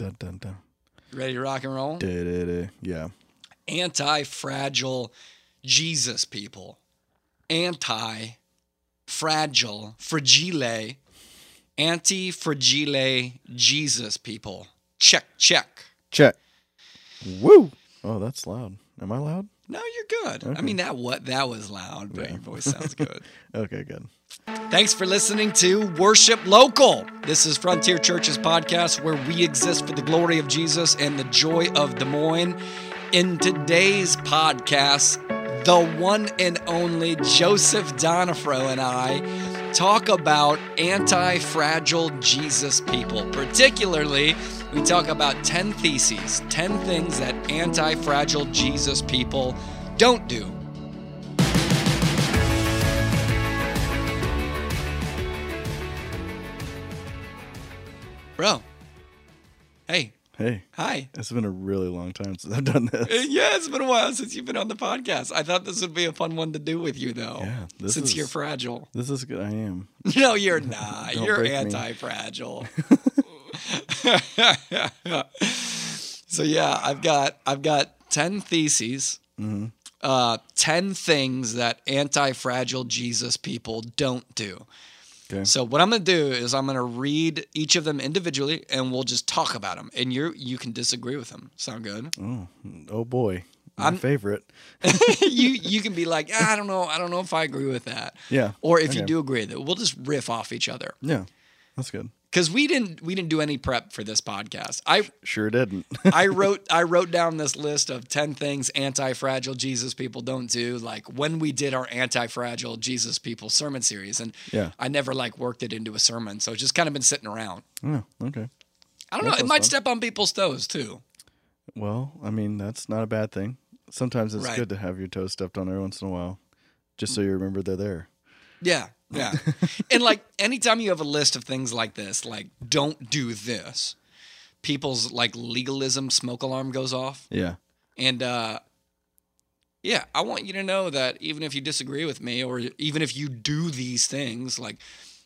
Dun, dun, dun. Ready to rock and roll? Da, da, da. Yeah. Anti fragile Jesus people. Anti fragile, fragile, anti fragile Jesus people. Check, check. Check. Woo. Oh, that's loud. Am I loud? No, you're good. I mean that what that was loud, but Yeah. your voice sounds good. Okay, good. Thanks for listening to Worship Local. This is Frontier Church's podcast where we exist for the glory of Jesus and the joy of Des Moines. In today's podcast, the one and only Joseph Donifro and I talk about anti fragile Jesus people. Particularly, we talk about 10 theses, 10 things that anti fragile Jesus people don't do. Bro, hey, Hey, hi. it's been a really long time since I've done Uh, this. Yeah, it's been a while since you've been on the podcast. I thought this would be a fun one to do with you, though. Yeah, this since is- you're fragile. This is good. I am. No, you're not. You're break me. anti-fragile. so yeah, I've got I've got ten theses, Mm-hmm. uh, ten things that anti-fragile Jesus people don't do. Okay. So what I'm gonna do is I'm gonna read each of them individually, and we'll just talk about them. And you you can disagree with them. Sound good? Oh, oh boy. My I'm- favorite. you you can be like, "Ah, I don't know, I don't know if I agree with that. Yeah. Or if you do agree with it, we'll just riff off each other. Yeah. That's good. Because we didn't we didn't do any prep for this podcast. I Sure didn't. I wrote I wrote down this list of ten things anti-fragile Jesus people don't do. Like when we did our anti-fragile Jesus people sermon series, and Yeah. I never like worked it into a sermon, so it's just kind of been sitting around. oh, okay. I don't know. It might fun. step on people's toes too. Well, I mean, that's not a bad thing. Sometimes it's Right. good to have your toes stepped on every once in a while, just so mm. you remember they're there. Yeah, yeah. and like anytime you have a list of things like this, like don't do this, people's like legalism smoke alarm goes off. Yeah. And uh yeah, I want you to know that even if you disagree with me or even if you do these things, like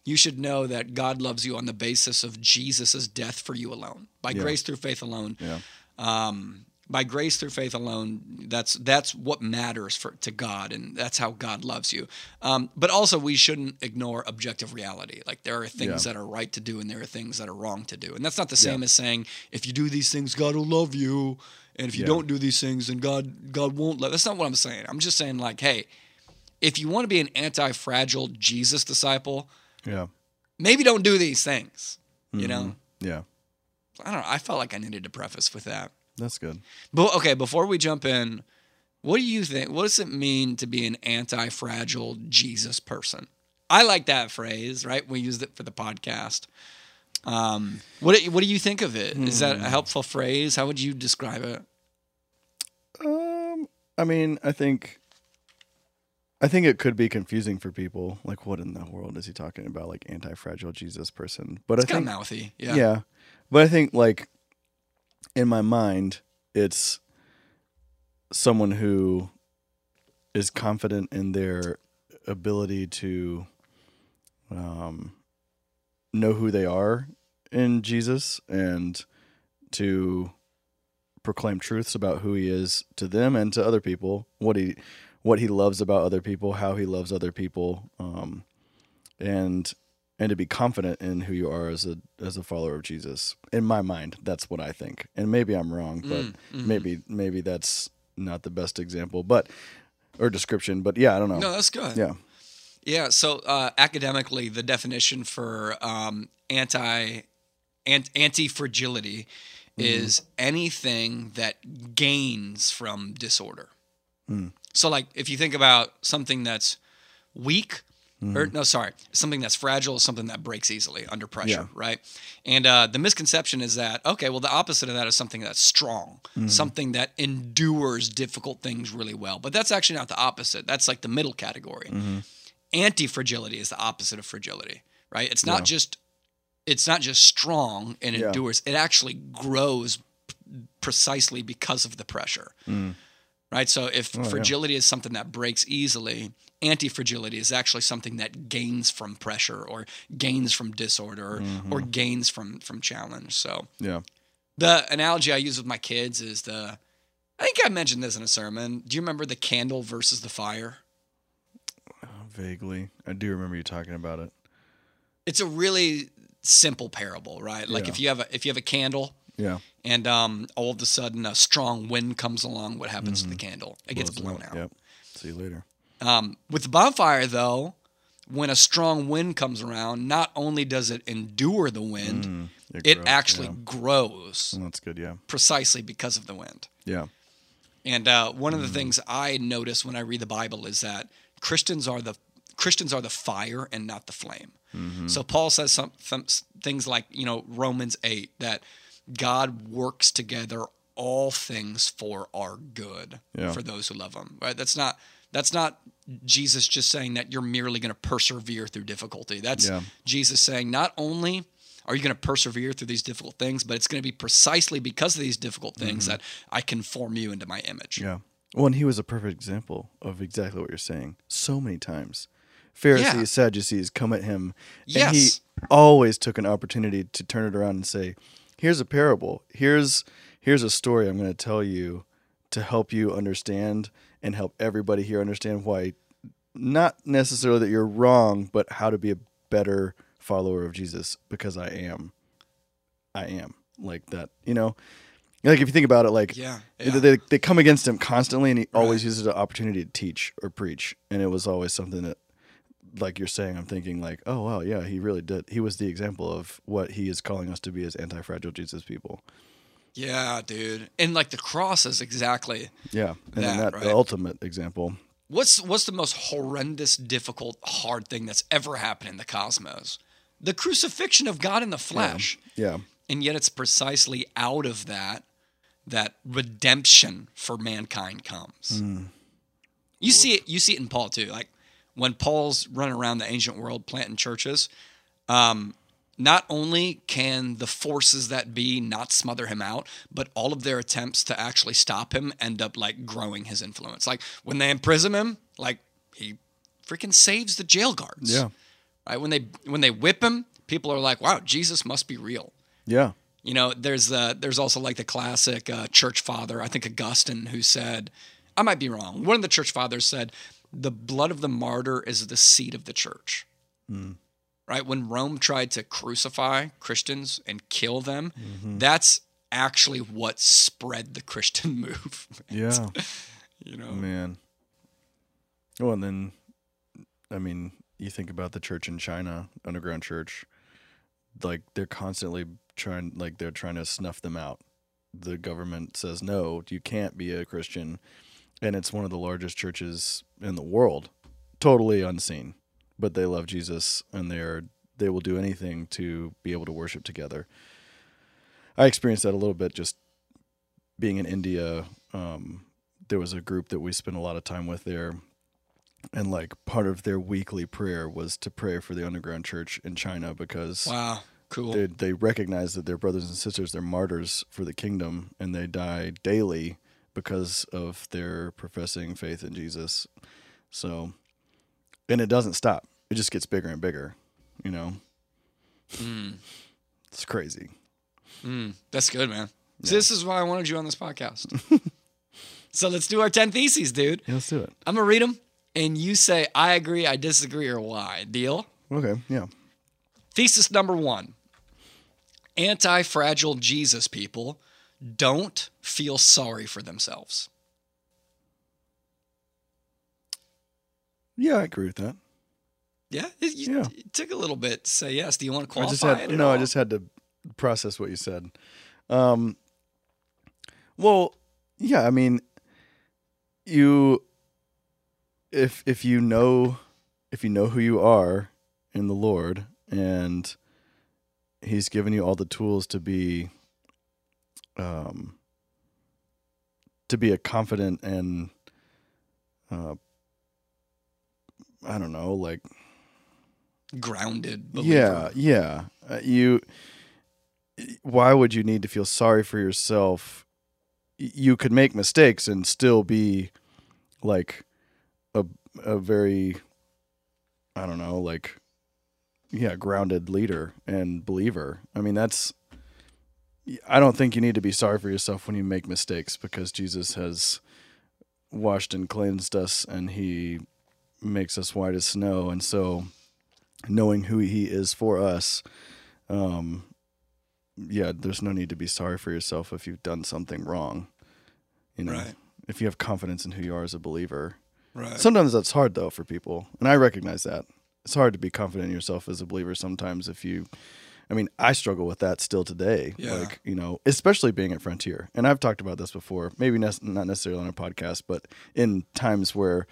you should know that God loves you on the basis of Jesus' death for you alone. By Yeah. grace through faith alone. Yeah. Um by grace through faith alone, that's that's what matters for to God, and that's how God loves you. Um, but also, we shouldn't ignore objective reality. Like there are things Yeah. that are right to do, and there are things that are wrong to do, and that's not the Yeah. same as saying if you do these things, God will love you, and if you Yeah. don't do these things, then God God won't love. That's not what I'm saying. I'm just saying like, hey, if you want to be an anti-fragile Jesus disciple, Yeah. maybe don't do these things. You know, Yeah. I don't know. I felt like I needed to preface with that. That's good. But okay, before we jump in, what do you think? What does it mean to be an anti-fragile Jesus person? I like that phrase, right? We used it for the podcast. Um, what do- what do you think of it? Is that a helpful phrase? How would you describe it? Um, I mean, I think, I think it could be confusing for people. Like, what in the world is he talking about? Like anti-fragile Jesus person? But It's I kind think, of mouthy. Yeah. yeah. But I think, like, in my mind, it's someone who is confident in their ability to um, know who they are in Jesus and to proclaim truths about who he is to them and to other people, what he what he loves about other people, how he loves other people, um, and and to be confident in who you are as a as a follower of Jesus. In my mind, that's what I think. And maybe I'm wrong, but Mm, mhm. maybe maybe that's not the best example, but or description. But yeah, I don't know. No, that's good. Yeah. Yeah. So uh, academically, the definition for um, anti ant, anti fragility is anything that gains from disorder. Mm. So, like, if you think about something that's weak, or no, sorry, something that's fragile is something that breaks easily under pressure, Yeah. right? And uh, the misconception is that okay, well, the opposite of that is something that's strong, something that endures difficult things really well. But that's actually not the opposite. That's like the middle category. Anti fragility is the opposite of fragility, right? It's not Yeah. just it's not just strong and Yeah. endures. It actually grows precisely because of the pressure Mm. Right? So if Oh, yeah. fragility is something that breaks easily, anti-fragility is actually something that gains from pressure or gains from disorder or, Mm-hmm. or gains from from challenge. So Yeah. The analogy I use with my kids is the. I think I mentioned this in a sermon. Do you remember the candle versus the fire? Vaguely, I do remember you talking about it. It's a really simple parable, right? Like Yeah. if you have a if you have a candle Yeah, and um, all of a sudden a strong wind comes along, what happens to the candle? It gets blown out. Yep. See you later. Um, with the bonfire, though, when a strong wind comes around, not only does it endure the wind, Mm, it grows, actually yeah. grows Well, that's good. Yeah. precisely because of the wind. Yeah. And uh, one of the Mm. things I notice when I read the Bible is that Christians are the Christians are the fire and not the flame. Mm-hmm. So Paul says some, some things like you know Romans eight that God works together all things for our good Yeah. for those who love Him. Right? That's not that's not Jesus just saying that you're merely going to persevere through difficulty. That's Yeah. Jesus saying not only are you going to persevere through these difficult things, but it's going to be precisely because of these difficult things that I can form you into my image. Mm-hmm. Yeah. Well, and he was a perfect example of exactly what you're saying. So many times, Pharisees, Yeah. Sadducees come at him, and he always took an opportunity to turn it around and say, "Here's a parable. Here's here's a story I'm going to tell you to help you understand and help everybody here understand why, not necessarily that you're wrong, but how to be a better follower of Jesus because I am, I am like that. You know." Like if you think about it, like Yeah, they- yeah. They, they come against him constantly, and he always Right. uses the opportunity to teach or preach. And it was always something that, like you're saying, I'm thinking like, oh wow, yeah, he really did. He was the example of what he is calling us to be as anti-fragile Jesus people. Yeah, dude. And like the cross is exactly Yeah, and That, that right. the ultimate example. what's what's the most horrendous, difficult, hard thing that's ever happened in the cosmos? The crucifixion of God in the flesh. Yeah, And yet it's precisely out of that that redemption for mankind comes. Mm. You see it you see it in Paul too. Like when Paul's running around the ancient world planting churches, um, not only can the forces that be not smother him out, but all of their attempts to actually stop him end up like growing his influence. Like when they imprison him, like he freaking saves the jail guards. yeah, Right? When they when they whip him, people are like, "Wow, Jesus must be real." yeah, You know, there's uh, there's also like the classic uh, church father, I think Augustine, who said, I might be wrong. One of the church fathers said, "The blood of the martyr is the seed of the church." Hmm. Right when Rome tried to crucify Christians and kill them, mm-hmm. that's actually what spread the Christian movement. yeah, You know, man. Well, and then, I mean, you think about the church in China, underground church. Like they're constantly trying, like they're trying to snuff them out. The government says no, you can't be a Christian, and it's one of the largest churches in the world, totally unseen, but they love Jesus and they're they will do anything to be able to worship together. I experienced that a little bit just being in India. Um, there was a group that we spent a lot of time with there, and like part of their weekly prayer was to pray for the underground church in China because wow, cool. they they recognize that their brothers and sisters they're martyrs for the kingdom and they die daily because of their professing faith in Jesus. So, and it doesn't stop. It just gets bigger and bigger. You know, Mm, it's crazy. mm, that's good, man. So this is why I wanted you on this podcast. so let's do our ten theses, dude. Yeah, let's do it. I'm gonna read them, and you say I agree, I disagree, or why. Deal? Okay. Yeah. Thesis number one: Anti-fragile Jesus people don't feel sorry for themselves. Yeah, I agree with that. Yeah, it, you, Yeah. it took a little bit to say yes. Do you want to I qualify just had no. I just had to process what you said. Um, well, yeah. I mean, you if if you know if you know who you are in the Lord and He's given you all the tools to be um to be a confident and uh I don't know like grounded. yeah, believer. yeah. Uh, you. Why would you need to feel sorry for yourself? You could make mistakes and still be like a a very, I don't know, like yeah, grounded leader and believer. I mean, that's I don't think you need to be sorry for yourself when you make mistakes because Jesus has washed and cleansed us and he makes us white as snow. And so knowing who he is for us, um, yeah, there's no need to be sorry for yourself if you've done something wrong. You know, Right. if you have confidence in who you are as a believer. Right. Sometimes that's hard though for people, and I recognize that. It's hard to be confident in yourself as a believer sometimes if you I mean, I struggle with that still today. Yeah. Like, you know, especially being at Frontier. And I've talked about this before, maybe ne- not necessarily on a podcast, but in times where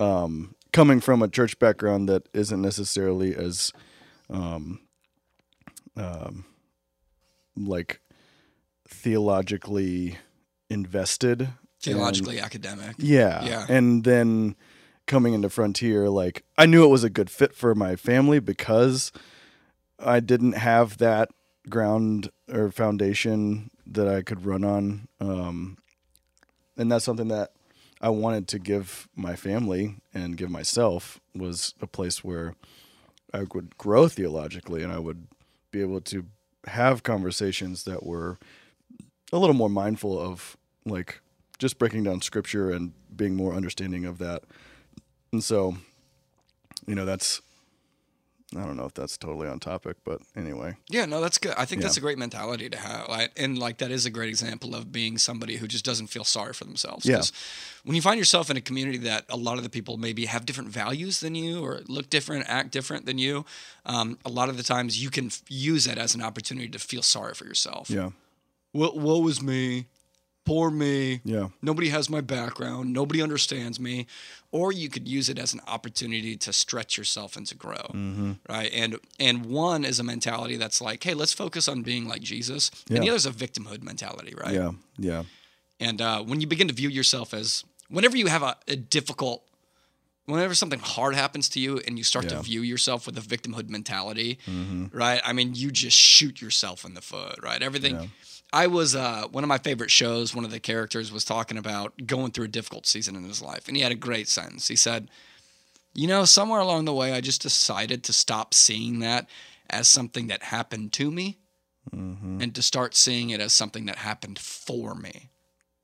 um, coming from a church background that isn't necessarily as um, um, like theologically invested Theologically academic. yeah. Yeah. And then coming into Frontier, like I knew it was a good fit for my family because I didn't have that ground or foundation that I could run on. Um, and that's something that I wanted to give my family and give myself was a place where I would grow theologically and I would be able to have conversations that were a little more mindful of like just breaking down scripture and being more understanding of that. And so, you know, that's I don't know if that's totally on topic, but anyway. Yeah, no, that's good. I think that's a great mentality to have. Like, and like that is a great example of being somebody who just doesn't feel sorry for themselves. Yeah. 'Cause when you find yourself in a community that a lot of the people maybe have different values than you or look different, act different than you, um, a lot of the times you can f- use it as an opportunity to feel sorry for yourself. Yeah. What woe is me? Poor me. Yeah. Nobody has my background. Nobody understands me. Or you could use it as an opportunity to stretch yourself and to grow. Mm-hmm. Right. And and one is a mentality that's like, hey, let's focus on being like Jesus. And the other is a victimhood mentality, right? Yeah. Yeah. And uh, when you begin to view yourself as whenever you have a, a difficult whenever something hard happens to you and you start to view yourself with a victimhood mentality, Mm-hmm. right? I mean, you just shoot yourself in the foot, right? Everything. Yeah. I was uh, one of my favorite shows. One of the characters was talking about going through a difficult season in his life, and he had a great sentence. He said, "You know, somewhere along the way, I just decided to stop seeing that as something that happened to me, Mm-hmm. and to start seeing it as something that happened for me."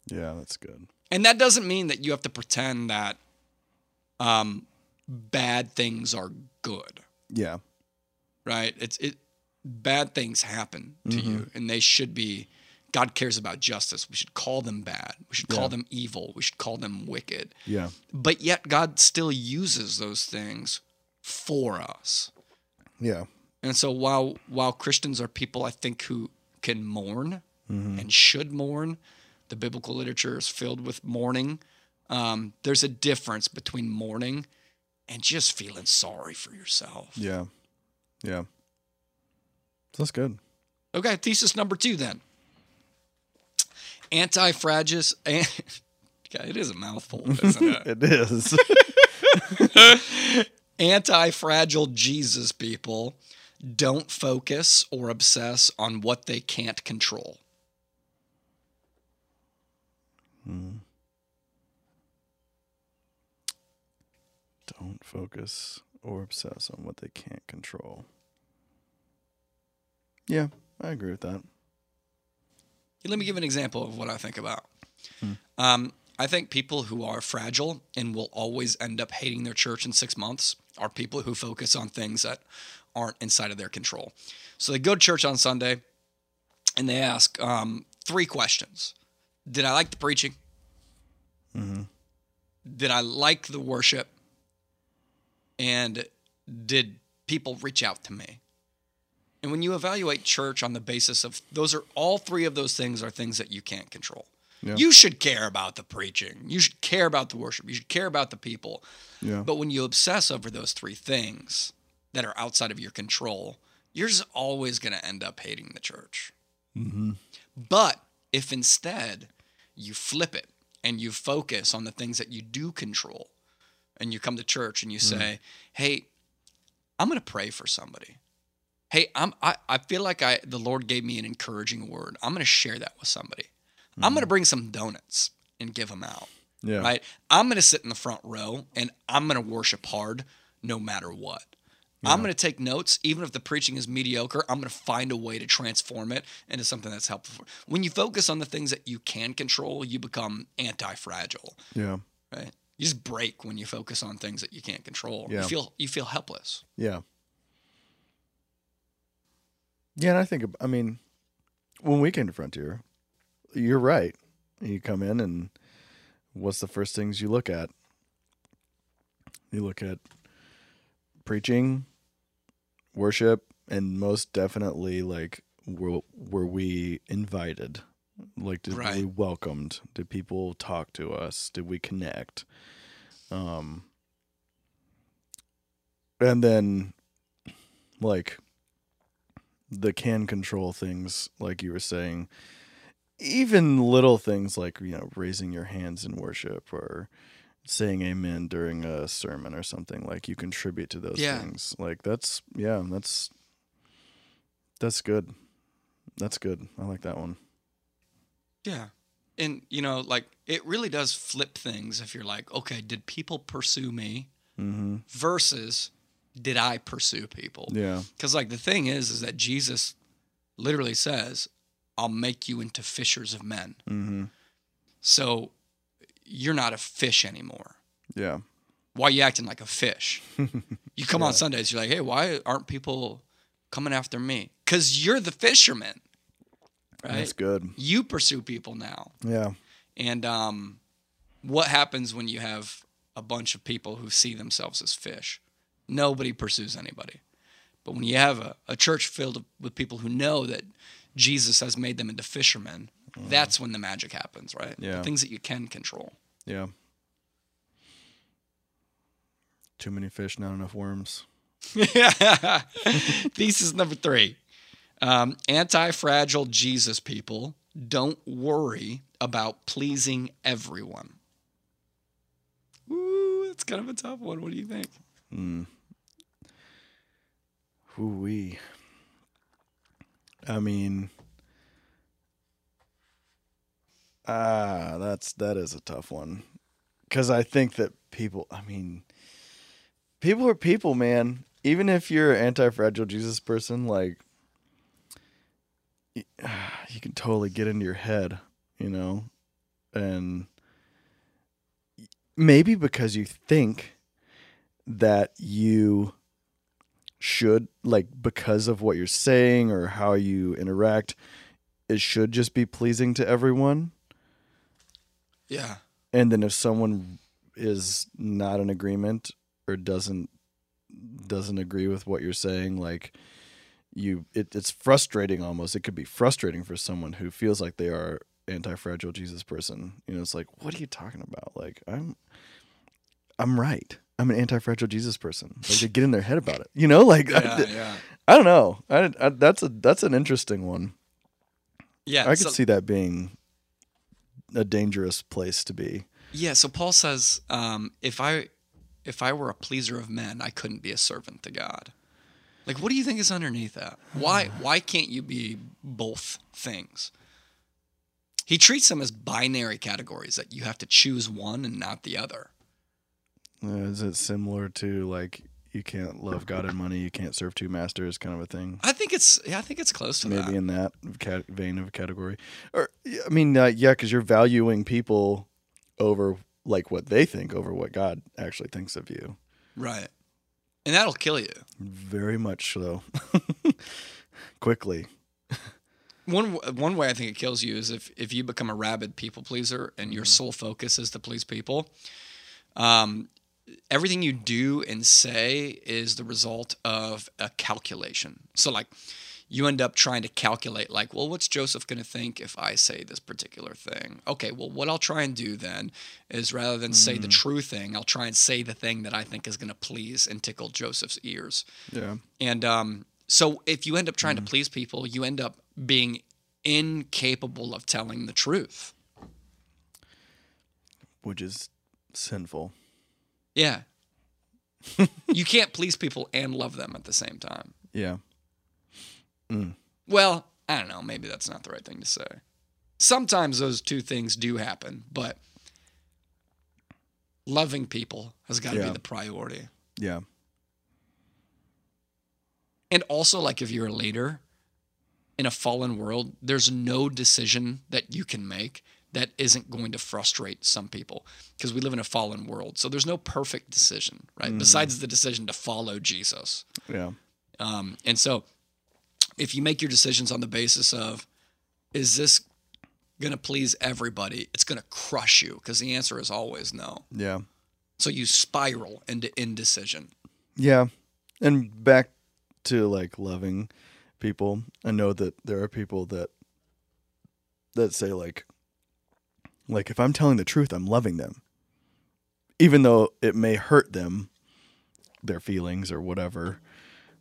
Yeah. That's good. And that doesn't mean that you have to pretend that um, bad things are good, Yeah. right? It's it bad things happen to Mm-hmm. you, and they should be. God cares about justice. We should call them bad. We should call Yeah. them evil. We should call them wicked. Yeah. But yet, God still uses those things for us. Yeah. And so, while while Christians are people, I think who can mourn and should mourn, the biblical literature is filled with mourning. Um, there's a difference between mourning and just feeling sorry for yourself. Yeah. Yeah. So that's good. Okay, thesis number two then. Anti-fragile. An- God, it is a mouthful, isn't it? It is. Anti-fragile Jesus people don't focus or obsess on what they can't control. Hmm. Don't focus or obsess on what they can't control. Yeah, I agree with that. Let me give an example of what I think about. Um, I think people who are fragile and will always end up hating their church in six months are people who focus on things that aren't inside of their control. So they go to church on Sunday and they ask um, three questions Did I like the preaching? Did I like the worship? And did people reach out to me? And when you evaluate church on the basis of those are all three of those things are things that you can't control. Yeah. You should care about the preaching. You should care about the worship. You should care about the people. Yeah. But when you obsess over those three things that are outside of your control, you're just always going to end up hating the church. Mm-hmm. But if instead you flip it and you focus on the things that you do control, and you come to church and you mm. say, "Hey, I'm going to pray for somebody. Hey, I'm I, I feel like I the Lord gave me an encouraging word. I'm going to share that with somebody. I'm going to mm-hmm. bring some donuts and give them out. Yeah. Right? I'm going to sit in the front row and I'm going to worship hard no matter what. I'm going to take notes, even if the preaching is mediocre. I'm going to find a way to transform it into something that's helpful. When you focus on the things that you can control, you become anti-fragile, Yeah. right? You just break when you focus on things that you can't control. Yeah. You feel you feel helpless. Yeah. Yeah, and I think I mean, when we came to Frontier, you're right. You come in and what's the first things you look at? You look at preaching, worship, and most definitely like were were we invited? Like did we welcomed? Did people talk to us? Did we connect? Um and then like the can control things like you were saying even little things like you know raising your hands in worship or saying amen during a sermon or something like you contribute to those Yeah. things. Like that's yeah that's that's good. That's good. I like that one. Yeah. And you know, like it really does flip things if you're like, okay, did people pursue me mm-hmm. versus did I pursue people? yeah Because like the thing is, is that Jesus literally says, "I'll make you into fishers of men." mm-hmm So you're not a fish anymore. yeah Why are you acting like a fish? You come on Sundays, you're like, "Hey, why aren't people coming after me?" Because you're the fisherman, right? that's good You pursue people now. yeah And um, what happens when you have a bunch of people who see themselves as fish? Nobody pursues anybody. But when you have a, a church filled with people who know that Jesus has made them into fishermen, that's when the magic happens, right? Mm. Yeah. The things that you can control. yeah too many fish not enough worms Thesis number three um, anti fragile Jesus people don't worry about pleasing everyone. Ooh, that's kind of a tough one. What do you think? Mm. Hoo-wee. I mean, ah, that's that is a tough one, because I think that people. I mean, people are people, man. Even if you're an anti-fragile Jesus person, like you can totally get into your head, you know, and maybe because you think that you should like because of what you're saying or how you interact it should just be pleasing to everyone. Yeah. and then if someone is not in agreement or doesn't doesn't agree with what you're saying like you it, it's frustrating almost. It could be frustrating for someone who feels like they are anti-fragile jesus person. You know it's like what are you talking about? Like i'm i'm right i'm an anti-fragile jesus person like they get in their head about it you know like Yeah. I, yeah. I don't know I, I, that's a that's an interesting one Yeah. i could so, see that being a dangerous place to be Yeah. So Paul says, um, if I if I were a pleaser of men, I couldn't be a servant to God. Like, what do you think is underneath that? Why why can't you be both things? He treats them as binary categories that you have to choose one and not the other. Uh, is it similar to like you can't love God and money, you can't serve two masters, kind of a thing? I think it's yeah, I think it's close to Maybe that. in that cat- vein of a category, or I mean, uh, yeah, because you're valuing people over like what they think over what God actually thinks of you. Right. And that'll kill you. Very much so. Quickly, One one way I think it kills you is if if you become a rabid people pleaser and Mm-hmm. your sole focus is to please people. Um, everything you do and say is the result of a calculation. So like you end up trying to calculate like, well, what's Joseph going to think if I say this particular thing? Okay, well, what I'll try and do then is rather than say the true thing, I'll try and say the thing that I think is going to please and tickle Joseph's ears. yeah, And um, so if you end up trying Mm-hmm. to please people, you end up being incapable of telling the truth. which is sinful. Yeah. you can't please people and love them at the same time. Yeah, mm. Well, I don't know. Maybe that's not the right thing to say. Sometimes those two things do happen, but loving people has got to Yeah. be the priority. yeah, And also, like if you're a leader in a fallen world, there's no decision that you can make that isn't going to frustrate some people because we live in a fallen world. So there's no perfect decision, right? Besides the decision to follow Jesus. Yeah. Um, and so if you make your decisions on the basis of, is this going to please everybody? It's going to crush you because the answer is always no. Yeah. So you spiral into indecision. Yeah. And back to like loving people. I know that there are people that that say like like if I'm telling the truth, I'm loving them. Even though it may hurt them their feelings or whatever.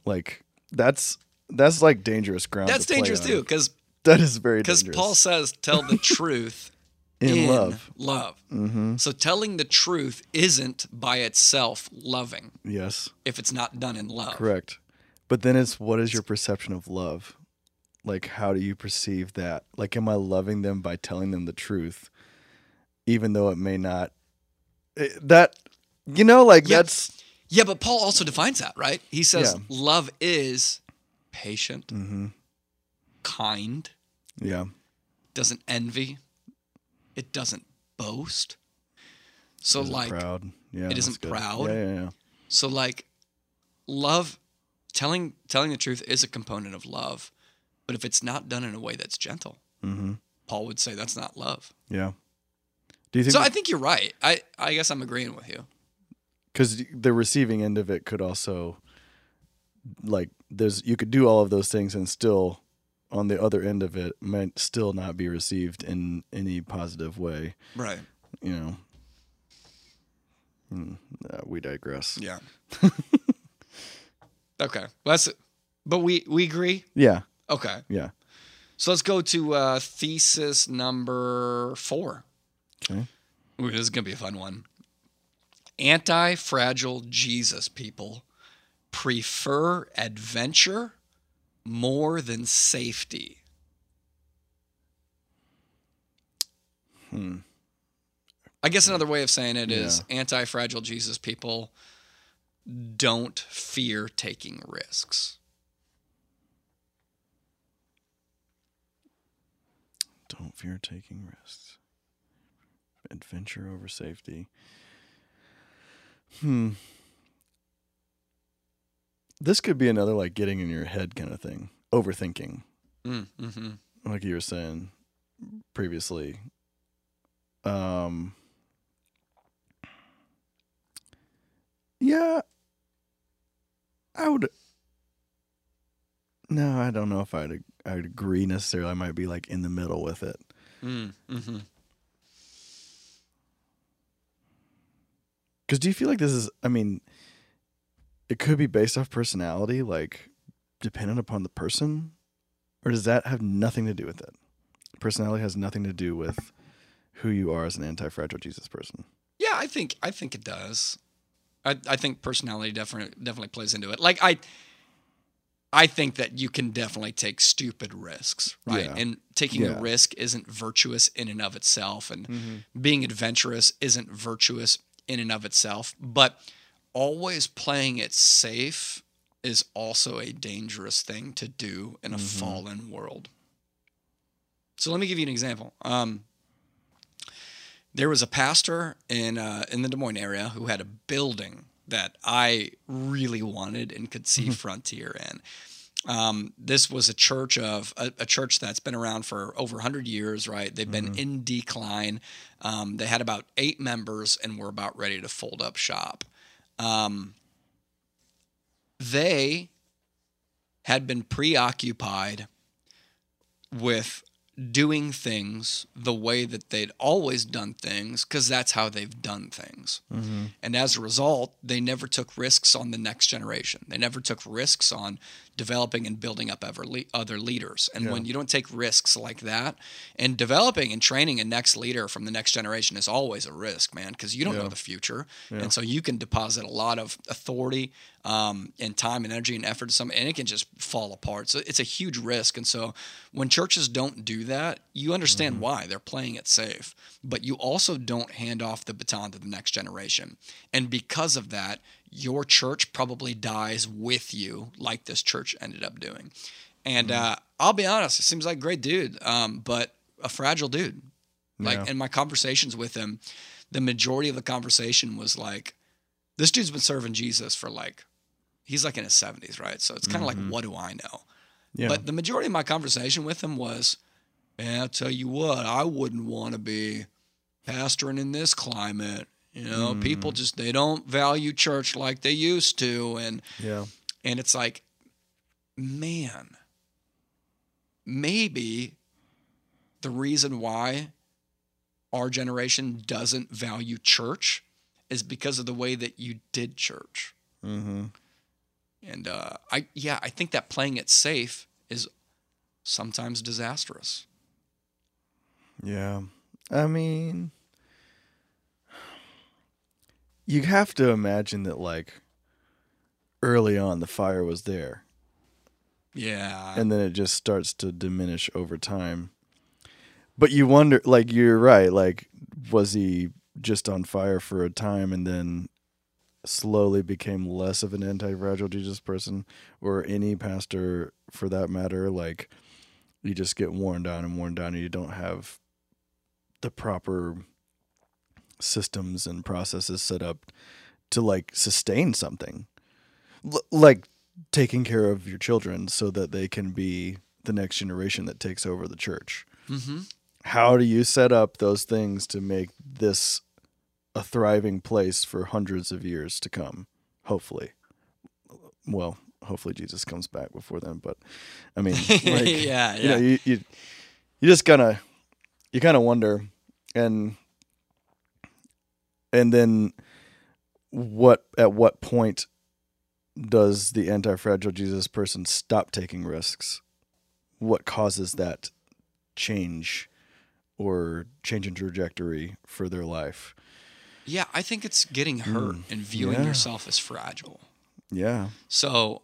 Like that's that's like dangerous ground. That's to play dangerous too because That is very because. Paul says tell the truth in, love. Love. Mm-hmm. So telling the truth isn't by itself loving Yes. if it's not done in love. Correct. But then it's what is your perception of love? Like how do you perceive that? Like am I loving them by telling them the truth even though it may not eh, that you know like Yeah. that's Yeah, but Paul also defines that, right? He says Yeah. love is patient, mhm. kind, Yeah. doesn't envy, it doesn't boast. So Isn't like proud. Yeah. it isn't good. proud. Yeah, yeah, yeah. so like love telling telling the truth is a component of love, but if it's not done in a way that's gentle, Mhm. Paul would say that's not love. Yeah. Do you think So I think you're right. I I guess I'm agreeing with you. cuz the receiving end of it could also like there's you could do all of those things and still on the other end of it might still not be received in any positive way. Right. you know. Hmm, uh, we digress. Yeah. okay. Well, that's. But we we agree. Yeah, Okay. yeah. So let's go to uh, thesis number four. Okay. Ooh, this is gonna be a fun one. Anti-fragile Jesus people prefer adventure more than safety. Hmm. I guess another way of saying it is anti-fragile Jesus people don't fear taking risks. Don't fear taking risks. Adventure over safety. Hmm. This could be another like getting in your head kind of thing. Overthinking, Mm, hmm like you were saying previously. Um. Yeah. I would. No, I don't know if I'd I'd agree necessarily. I might be like in the middle with it. Mm, hmm Because do you feel like this is? I mean, it could be based off personality, like dependent upon the person, or does that have nothing to do with it? Personality has nothing to do with who you are as an anti-fragile Jesus person. Yeah, I think I think it does. I I think personality definitely definitely plays into it. Like I I think that you can definitely take stupid risks, right? Yeah. And taking Yeah. a risk isn't virtuous in and of itself and mm-hmm. being adventurous isn't virtuous in and of itself, but always playing it safe is also a dangerous thing to do in a fallen world. So let me give you an example. Um, there was a pastor in uh, in the Des Moines area who had a building that I really wanted and could see Frontier in. Um, this was a church of a, a church that's been around for over 100 years, right? They've been in decline. Um, they had about eight members and were about ready to fold up shop. Um, they had been preoccupied with doing things the way that they'd always done things because that's how they've done things. And as a result, they never took risks on the next generation. They never took risks on developing and building up ever le- other leaders. And when you don't take risks like that, and developing and training a next leader from the next generation is always a risk, man, because you don't know the future. And so you can deposit a lot of authority um, and time and energy and effort to something, and it can just fall apart. So it's a huge risk. And so when churches don't do that, you understand why they're playing it safe. But you also don't hand off the baton to the next generation. And because of that, your church probably dies with you, like this church ended up doing. And uh, I'll be honest, it seems like a great dude, um, but a fragile dude. Like Yeah. in my conversations with him, the majority of the conversation was like, this dude's been serving Jesus for like, he's like in his 70s, right? So it's kind of like, what do I know? Yeah. But the majority of my conversation with him was, yeah, I'll tell you what, I wouldn't want to be pastoring in this climate. You know, people just they don't value church like they used to, and yeah. and it's like, man, maybe the reason why our generation doesn't value church is because of the way that you did church. Mm-hmm. And uh, I, yeah, I think that playing it safe is sometimes disastrous. Yeah. I mean, you have to imagine that, like, early on, the fire was there, Yeah. and then it just starts to diminish over time. But you wonder, like, you're right. Like, was he just on fire for a time and then slowly became less of an anti fragile Jesus person, or any pastor for that matter? Like, you just get worn down and worn down, and you don't have the proper systems and processes set up to like sustain something. L- like taking care of your children so that they can be the next generation that takes over the church. Mm-hmm. how do you set up those things to make this a thriving place for hundreds of years to come? Hopefully. Well hopefully jesus comes back before then but i mean like, yeah, you know yeah. you, you you just kind of you kind of wonder. And and then what at what point does the anti-fragile jesus person stop taking risks what causes that change or change in trajectory for their life Yeah, I think it's getting hurt Mm, and viewing yeah. yourself as fragile. yeah So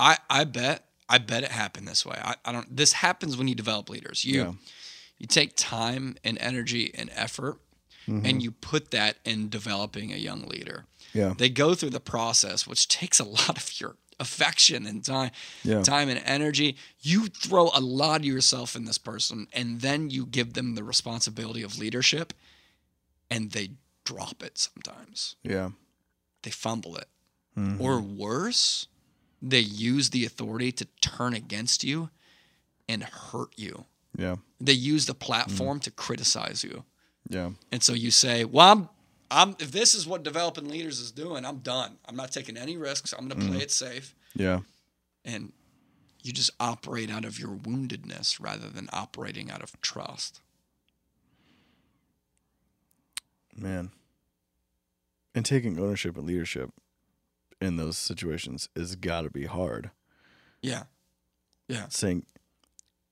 I I bet I bet it happened this way. I, I don't this happens when you develop leaders. You Yeah. you take time and energy and effort and you put that in developing a young leader. yeah They go through the process, which takes a lot of your affection and time, Yeah. time and energy. You throw a lot of yourself in this person, and then you give them the responsibility of leadership, and they drop it sometimes. yeah They fumble it. Mhm. Or worse, they use the authority to turn against you and hurt you. yeah They use the platform to criticize you. Yeah And so you say, "Well, I'm, I'm. If this is what developing leaders is doing, I'm done. I'm not taking any risks. I'm going to play mm. it safe." yeah And you just operate out of your woundedness rather than operating out of trust. man and taking ownership and leadership in those situations is got to be hard Yeah. Yeah, saying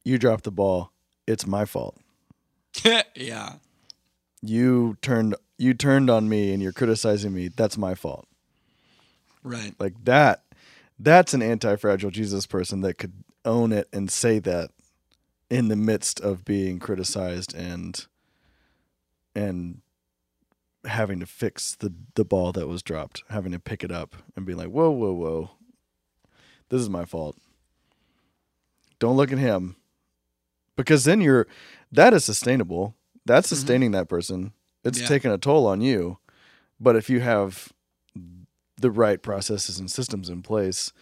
you dropped the ball it's my fault yeah, you turned you turned on me and you're criticizing me that's my fault. Right. like that that's an anti-fragile jesus person that could own it and say that in the midst of being criticized and and having to fix the the ball that was dropped having to pick it up and be like whoa whoa whoa. This is my fault. Don't look at him. Because then you're that is sustainable that's sustaining that person. It's Yeah. taking a toll on you. But if you have the right processes and systems in place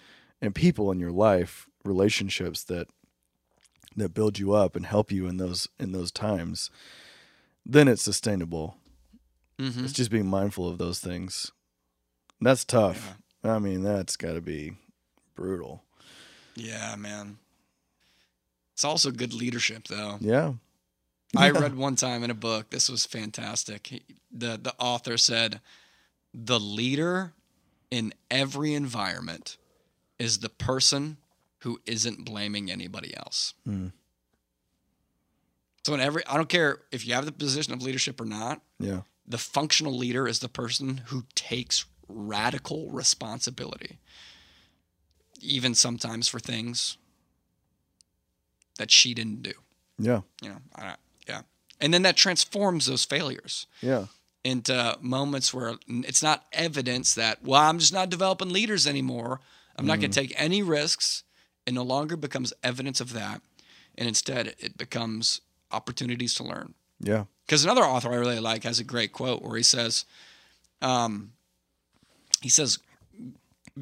and people in your life relationships that that build you up and help you in those in those times then it's sustainable. Hmm it's just being mindful of those things. And that's tough. I mean that's got to be brutal. Yeah, man. It's also good leadership, though. yeah I read one time in a book. This was fantastic. He, the The author said, "The leader in every environment is the person who isn't blaming anybody else." Mm. So in every, I don't care if you have the position of leadership or not. yeah The functional leader is the person who takes radical responsibility, even sometimes for things that she didn't do. Yeah. You know, I, yeah. And then that transforms those failures Yeah. into moments where it's not evidence that, well, I'm just not developing leaders anymore. I'm not going to take any risks. It no longer becomes evidence of that. And instead, it becomes opportunities to learn. Yeah. Because another author I really like has a great quote where he says, um, he says,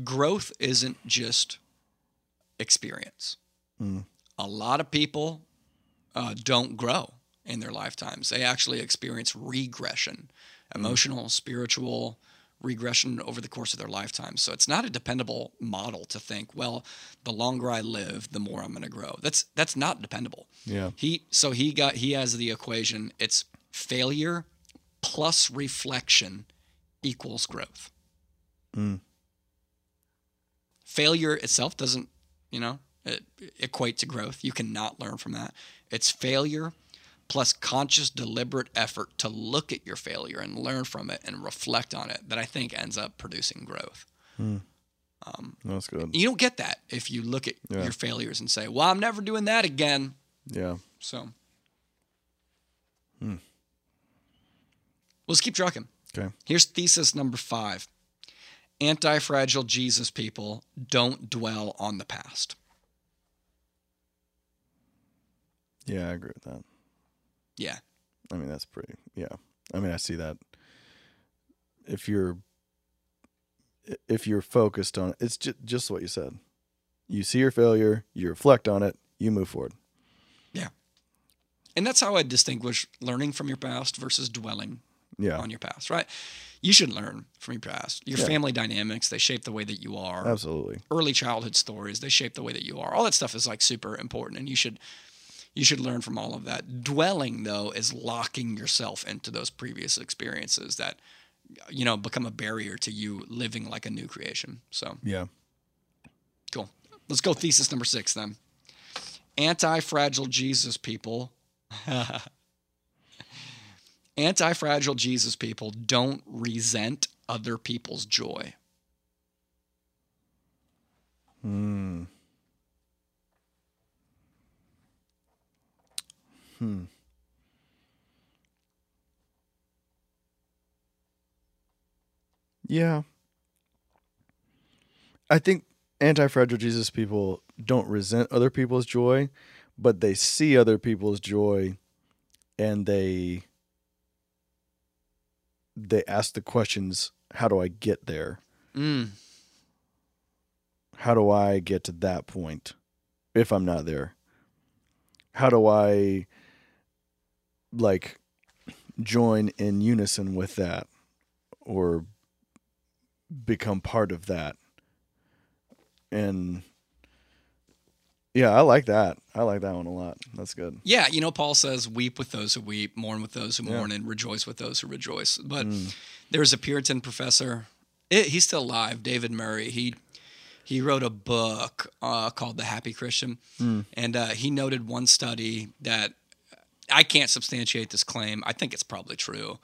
growth isn't just experience. Mm. A lot of people uh, don't grow in their lifetimes. They actually experience regression, emotional, spiritual regression over the course of their lifetime. So it's not a dependable model to think, well, the longer I live, the more I'm going to grow. That's that's not dependable. Yeah. He so he got he has the equation. It's failure plus reflection equals growth. Mm. Failure itself doesn't, you know, it, equate to growth. You cannot learn from that. It's failure plus conscious, deliberate effort to look at your failure and learn from it and reflect on it that I think ends up producing growth. Mm. Um, That's good. you don't get that if you look at Yeah. your failures and say, "Well, I'm never doing that again." Yeah. So, Hmm. let's keep trucking. Okay. Here's thesis number five Anti fragile Jesus people don't dwell on the past. Yeah, I agree with that. Yeah. I mean, that's pretty. Yeah. I mean, I see that. If you're, if you're focused on it's just just what you said. You see your failure, you reflect on it, you move forward. Yeah. And that's how I distinguish learning from your past versus dwelling Yeah. on your past, right? You should learn from your past. Your Yeah. family dynamics, they shape the way that you are. Absolutely. Early childhood stories, they shape the way that you are. All that stuff is like super important and you should you should learn from all of that. Dwelling though is locking yourself into those previous experiences that you know become a barrier to you living like a new creation. So Yeah. Cool. Let's go thesis number six then. Anti fragile Jesus people. Anti fragile Jesus people don't resent other people's joy. Hmm. Hmm. Yeah. I think anti fragile Jesus people don't resent other people's joy, but they see other people's joy and they they ask the questions, how do I get there? Mm. how do I get to that point if I'm not there? How do I like join in unison with that or become part of that? And yeah, I like that. I like that one a lot. That's good. Yeah, you know, Paul says, weep with those who weep, mourn with those who Yeah. mourn, and rejoice with those who rejoice. But Mm. there's a Puritan professor. It, he's still alive, David Murray. He he wrote a book uh, called The Happy Christian, Mm. and uh, he noted one study that I can't substantiate this claim. I think it's probably true.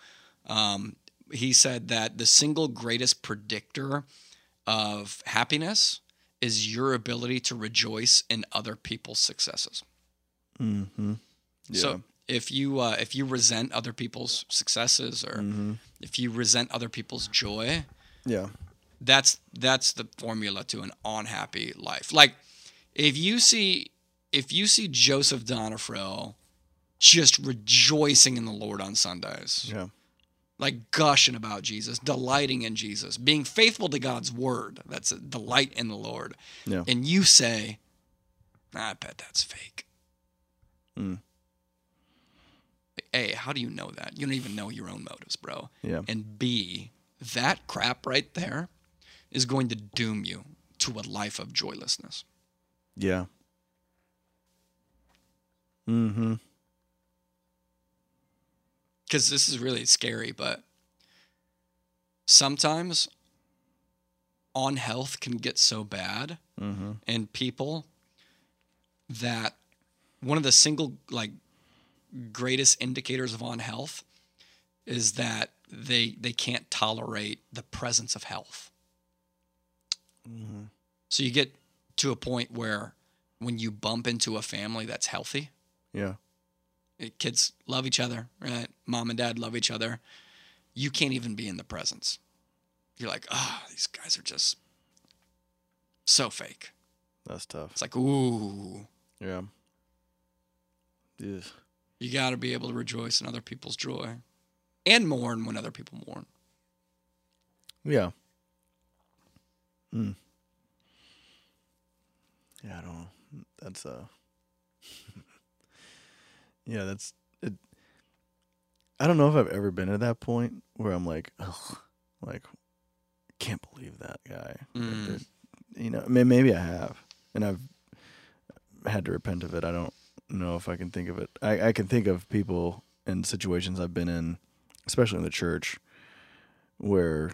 Um, he said that the single greatest predictor of happiness is your ability to rejoice in other people's successes. Mm-hmm. Yeah. So if you uh, if you resent other people's successes or mm-hmm. if you resent other people's joy, Yeah. that's that's the formula to an unhappy life. Like if you see if you see Joseph Donafro just rejoicing in the Lord on Sundays, Yeah. like gushing about Jesus, delighting in Jesus, being faithful to God's word, that's a delight in the Lord. Yeah. And you say, I bet that's fake. Mm. A, how do you know that? You don't even know your own motives, bro. Yeah. And B, that crap right there is going to doom you to a life of joylessness. Yeah. Mm-hmm. Because this is really scary, but sometimes on health can get so bad Mm-hmm. in people that one of the single like greatest indicators of on health is that they they can't tolerate the presence of health. Mm-hmm. So you get to a point where when you bump into a family that's healthy, Yeah. Kids love each other, right? Mom and dad love each other. You can't even be in the presence. You're like, ah, these guys are just so fake. That's tough. It's like, ooh, Yeah. You got to be able to rejoice in other people's joy and mourn when other people mourn. Yeah. Hmm. Yeah, I don't know. That's uh Yeah, that's it I don't know if I've ever been at that point where I'm like, ugh, like can't believe that guy. Mm. you know, maybe I have. And I've had to repent of it. I don't know if I can think of it. I, I can think of people and situations I've been in, especially in the church, where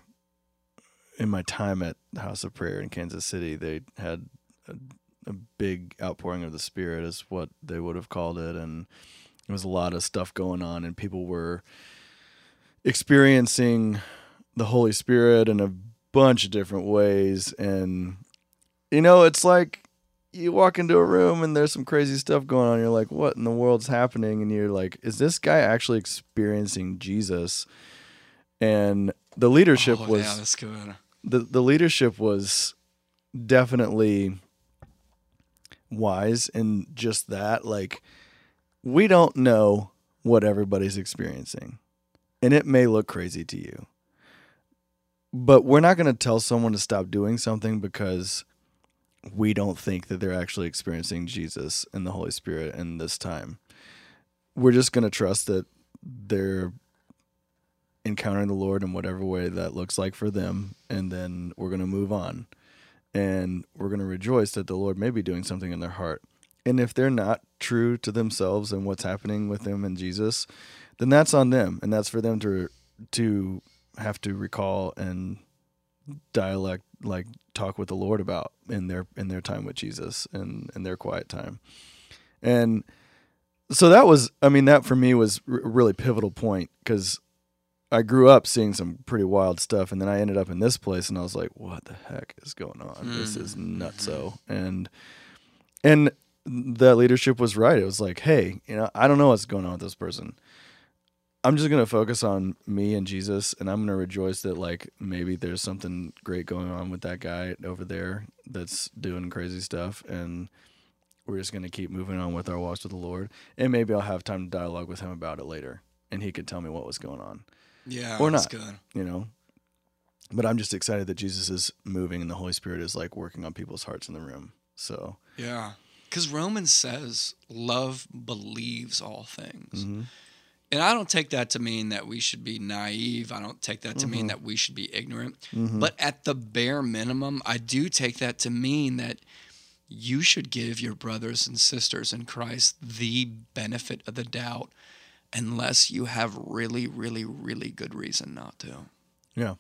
in my time at the House of Prayer in Kansas City, they had a, a big outpouring of the Spirit, is what they would have called it, and there was a lot of stuff going on, and people were experiencing the Holy Spirit in a bunch of different ways, and you know, it's like you walk into a room and there's some crazy stuff going on. You're like, what in the world's happening? And you're like, is this guy actually experiencing Jesus? And the leadership oh, was yeah, the the leadership was definitely wise in just that like we don't know what everybody's experiencing and it may look crazy to you but we're not going to tell someone to stop doing something because we don't think that they're actually experiencing Jesus and the Holy Spirit in this time. We're just going to trust that they're encountering the Lord in whatever way that looks like for them, and then we're going to move on. And we're going to rejoice that the Lord may be doing something in their heart. And if they're not true to themselves and what's happening with them and Jesus, then that's on them, and that's for them to to have to recall and dialect like talk with the Lord about in their in their time with Jesus and in their quiet time. And so that was I mean that for me was a really pivotal point cuz I grew up seeing some pretty wild stuff and then I ended up in this place and I was like what the heck is going on? This is mm. nutso. Mm-hmm. And and that leadership was right. It was like, "Hey, you know, I don't know what's going on with this person. I'm just gonna focus on me and Jesus, and I'm gonna rejoice that like maybe there's something great going on with that guy over there that's doing crazy stuff, and we're just gonna keep moving on with our walks with the Lord, and maybe I'll have time to dialogue with him about it later, and he could tell me what was going on, Yeah, Or not. good. you know. But I'm just excited that Jesus is moving, and the Holy Spirit is like working on people's hearts in the room. So Yeah. Because Romans says love believes all things. mhm. And I don't take that to mean that we should be naive. I don't take that to mean that we should be ignorant. Mhm. But at the bare minimum, I do take that to mean that you should give your brothers and sisters in Christ the benefit of the doubt unless you have really, really, really good reason not to. Yeah.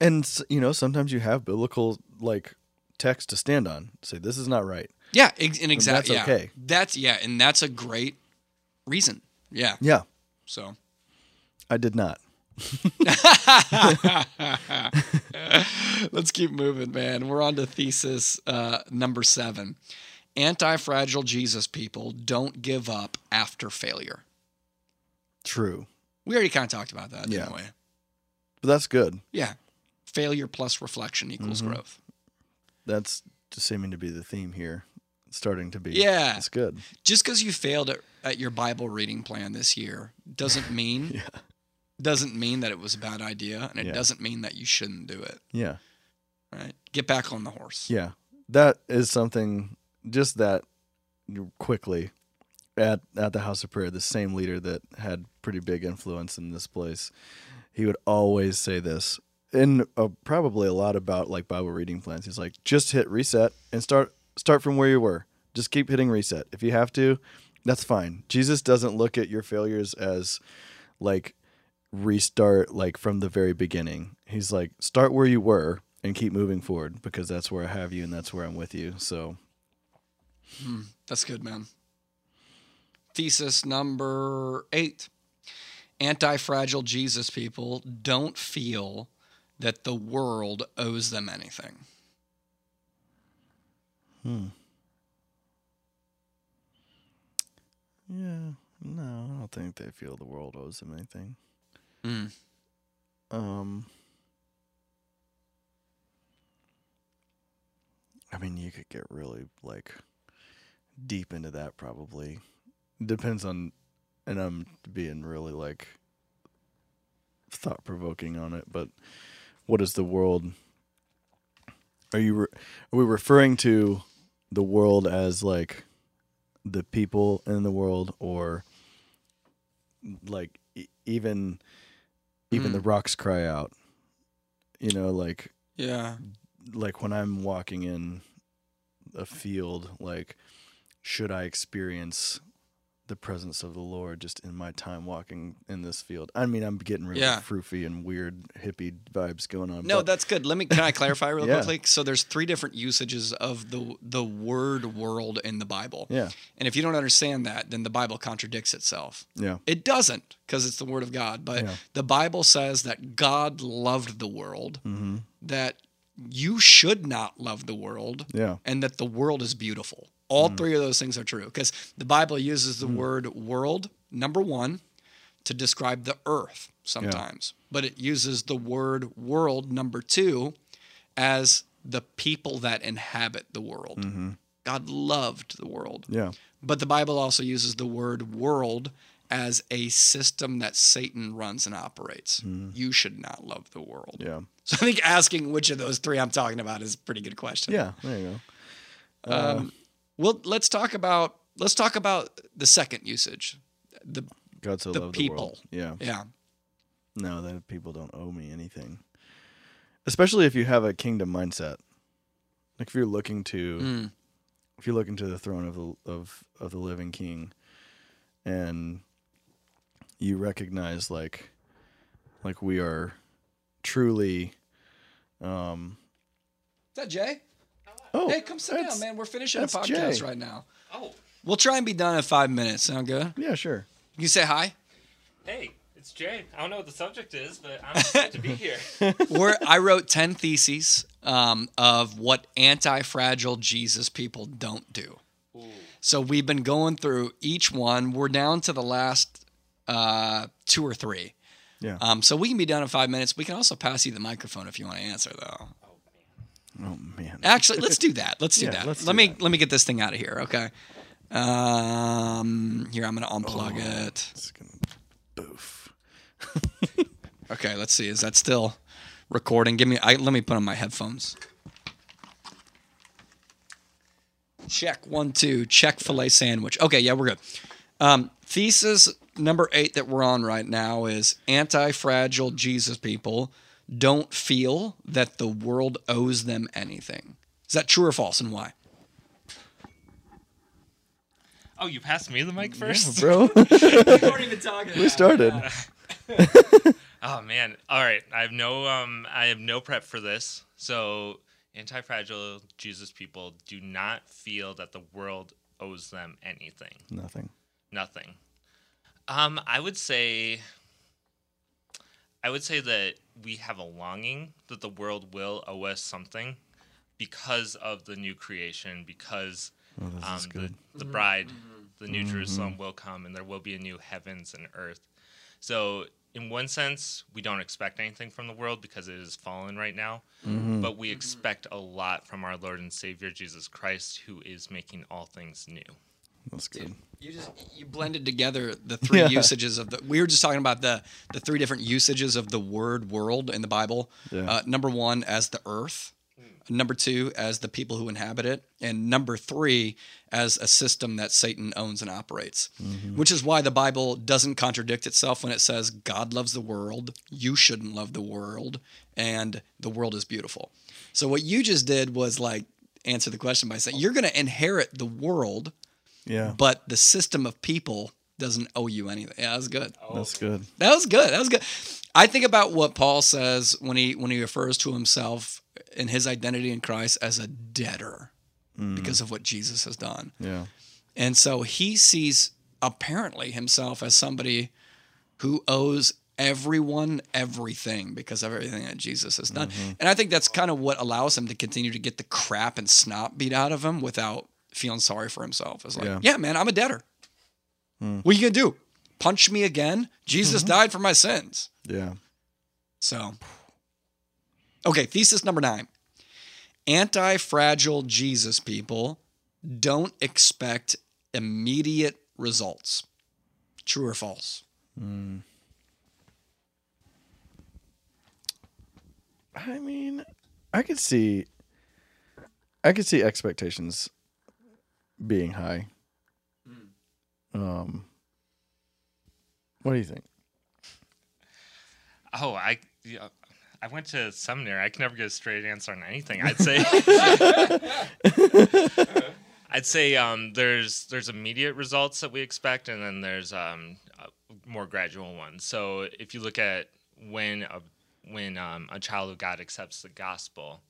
And you know, sometimes you have biblical like text to stand on. Say this is not right. Yeah, ex- and exactly. that's yeah. okay. That's yeah, and that's a great reason. Yeah. Yeah, So I did not. Let's keep moving, man. We're on to thesis uh, number seven. Anti fragile Jesus people don't give up after failure. True. We already kind of talked about that, Yeah. didn't we? But that's good. Yeah. Failure plus reflection equals Mm-hmm. growth. That's just seeming to be the theme here. Starting to be. Yeah. It's good. Just because you failed at, at your Bible reading plan this year doesn't mean Yeah. doesn't mean that it was a bad idea, and it Yeah. doesn't mean that you shouldn't do it. Yeah. Right? Get back on the horse. Yeah. That is something just that quickly at at the house of prayer the same leader that had pretty big influence in this place he would always say this and uh, probably a lot about like bible reading plans he's like just hit reset and start start from where you were. Just keep hitting reset. If you have to that's fine. Jesus doesn't look at your failures as like restart like from the very beginning. He's like start where you were and keep moving forward because that's where i have you and that's where i'm with you. So hmm, That's good, man. Thesis number eight. Anti fragile Jesus people don't feel that the world owes them anything. Hmm. Yeah, No, I don't think they feel the world owes them anything. Mm. Um, I mean, you could get really like deep into that. Probably depends on, and I'm being really like thought provoking on it. But what is the world? Are you re- are we referring to the world as like the people in the world, or like e- even even Mm. the rocks cry out? You know, like Yeah. like when I'm walking in a field, like should I experience the presence of the Lord just in my time walking in this field? I mean, I'm getting really Yeah. froofy and weird hippie vibes going on. No, but- that's good. Let me can I clarify real Yeah. quickly? So there's three different usages of the the word world in the Bible. yeah, And if you don't understand that, then the Bible contradicts itself. yeah, It doesn't because it's the word of God, but Yeah. the Bible says that God loved the world, mm-hmm. that you should not love the world, yeah, and that the world is beautiful. All Mm. three of those things are true because the Bible uses the word world, number one, to describe the earth sometimes, but it uses the word world, number two, as the people that inhabit the world. God loved the world. yeah, But the Bible also uses the word world as a system that Satan runs and operates. You should not love the world. yeah, So I think asking which of those three I'm talking about is a pretty good question. yeah. There you go. Uh, Um, well, let's talk about let's talk about the second usage. The God so the loved people. the world. Yeah. yeah. No, that people don't owe me anything. Especially if you have a kingdom mindset. Like if you're looking to Mm. if you're looking to the throne of the of of the living king and you recognize like like we are truly um Is that Jay? Oh Hey, come sit down, man. We're finishing a that's podcast Jay. right now. Oh, We'll try and be done in five minutes. Sound good? Yeah, sure. You say hi. hey, it's Jay. I don't know what the subject is, but I'm excited to be here. We're, I wrote 10 theses um, of what anti fragile Jesus people don't do. So we've been going through each one. We're down to the last uh, two or three. Yeah. Um, so we can be done in five minutes. We can also pass you the microphone if you want to answer, though. Oh man. Actually, let's do that. Let's do Yeah, that. let's let do me that. let me get this thing out of here. Okay. Um, here I'm gonna unplug it. It's gonna boof. Okay, let's see. Is that still recording? Give me. I, let me put on my headphones. Check one two. Check filet sandwich. Okay, yeah, we're good. Um, thesis number eight that we're on right now is anti-fragile Jesus people don't feel that the world owes them anything. Is that true or false, and why? Oh, you passed me the mic first? Bro, weren't even talking. we started. Oh man. All right. I have no um I have no prep for this. So anti-fragile Jesus people do not feel that the world owes them anything. Nothing. Nothing. Um I would say I would say that we have a longing that the world will owe us something because of the new creation because Oh, um, is the, good. the bride, the new Jerusalem will come, and there will be a new heavens and earth. So, in one sense, we don't expect anything from the world because it is fallen right now, Mm-hmm. but we expect a lot from our Lord and Savior Jesus Christ, who is making all things new. That's good. You just you blended together the three Yeah. usages of the. We were just talking about the the three different usages of the word world in the Bible. Yeah. Uh, number one as the earth. Number two as the people who inhabit it, and number three as a system that Satan owns and operates. Which is why the Bible doesn't contradict itself when it says God loves the world, you shouldn't love the world, and the world is beautiful. So what you just did was like answer the question by saying you're going to inherit the world Yeah. but the system of people doesn't owe you anything. Yeah, that was good. That's oh. good. That was good. That was good. I think about what Paul says when he when he refers to himself and his identity in Christ as a debtor mm. because of what Jesus has done. Yeah. And so he sees apparently himself as somebody who owes everyone everything because of everything that Jesus has done. Mm-hmm. And I think that's kind of what allows him to continue to get the crap and snot beat out of him without feeling sorry for himself. It's like, Yeah. yeah, man, I'm a debtor. Hmm. What are you gonna do? Punch me again? Jesus mm-hmm. died for my sins. Yeah. So, okay, thesis number nine anti fragile Jesus people don't expect immediate results. True or false? Hmm. I mean, I could see I could see expectations being high. Um what do you think? Oh, I yeah, I went to seminary. I can never get a straight answer on anything. I'd say I'd say um, there's there's immediate results that we expect, and then there's um, more gradual ones. So if you look at when a when um, a child of God accepts the gospel,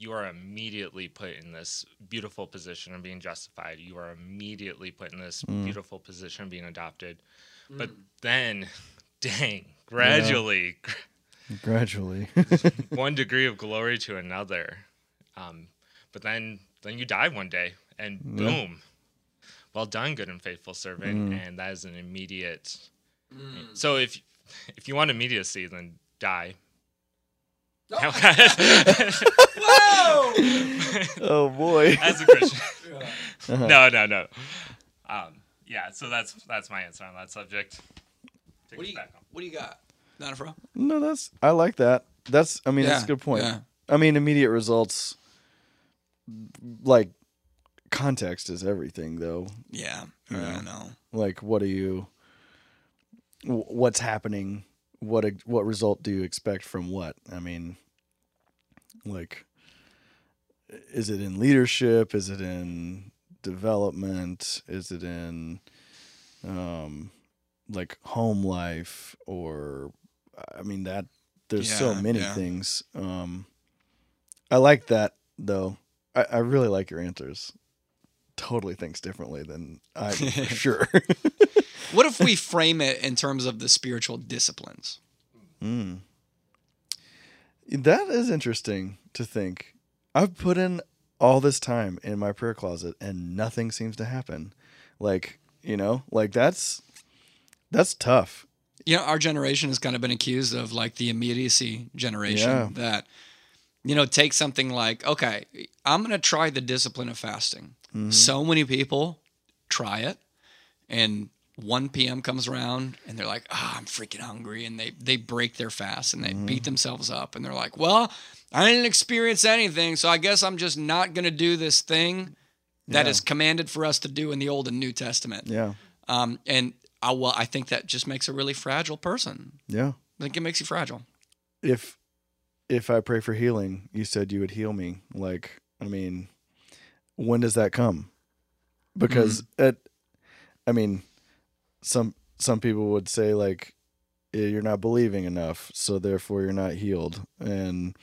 you are immediately put in this beautiful position of being justified. You are immediately put in this mm. beautiful position of being adopted. Mm. But then, dang, gradually, Gradually. one degree of glory to another. Um, but then, then you die one day, and boom, well done, good and faithful servant. Mm. And that is an immediate. So if if you want immediacy, then die. oh boy. As a Christian. no, no, no. Um, yeah, so that's that's my answer on that subject. Take What do you, back home. what do you got? Not a fro? No, that's I like that. That's I mean that's a good point. yeah. I mean immediate results like context is everything though. Yeah, I know. Like what are you what's happening? What what result do you expect from what? I mean like is it in leadership? Is it in development? Is it in um like home life or I mean that there's so many yeah. things. Um I like that though. I, I really like your answers. Totally thinks differently than I do for sure. What if we frame it in terms of the spiritual disciplines? That is interesting to think. I've put in all this time in my prayer closet and nothing seems to happen. Like, you know, like that's that's tough. You know, our generation has kind of been accused of like the immediacy generation Yeah. that, you know, take something like, okay, I'm going to try the discipline of fasting. Mm-hmm. So many people try it and 1 p.m. comes around and they're like, ah, I'm freaking hungry. And they, they break their fast and they Mm-hmm. beat themselves up. And they're like, well, I didn't experience anything. So I guess I'm just not going to do this thing that Yeah. is commanded for us to do in the Old and New Testament. Yeah. Um, and I, well, I think that just makes a really fragile person. Yeah. I think it makes you fragile. If if I pray for healing, you said you would heal me. Like, I mean, when does that come? Because it I mean, some some people would say like "Eh, you're not believing enough, so therefore you're not healed. And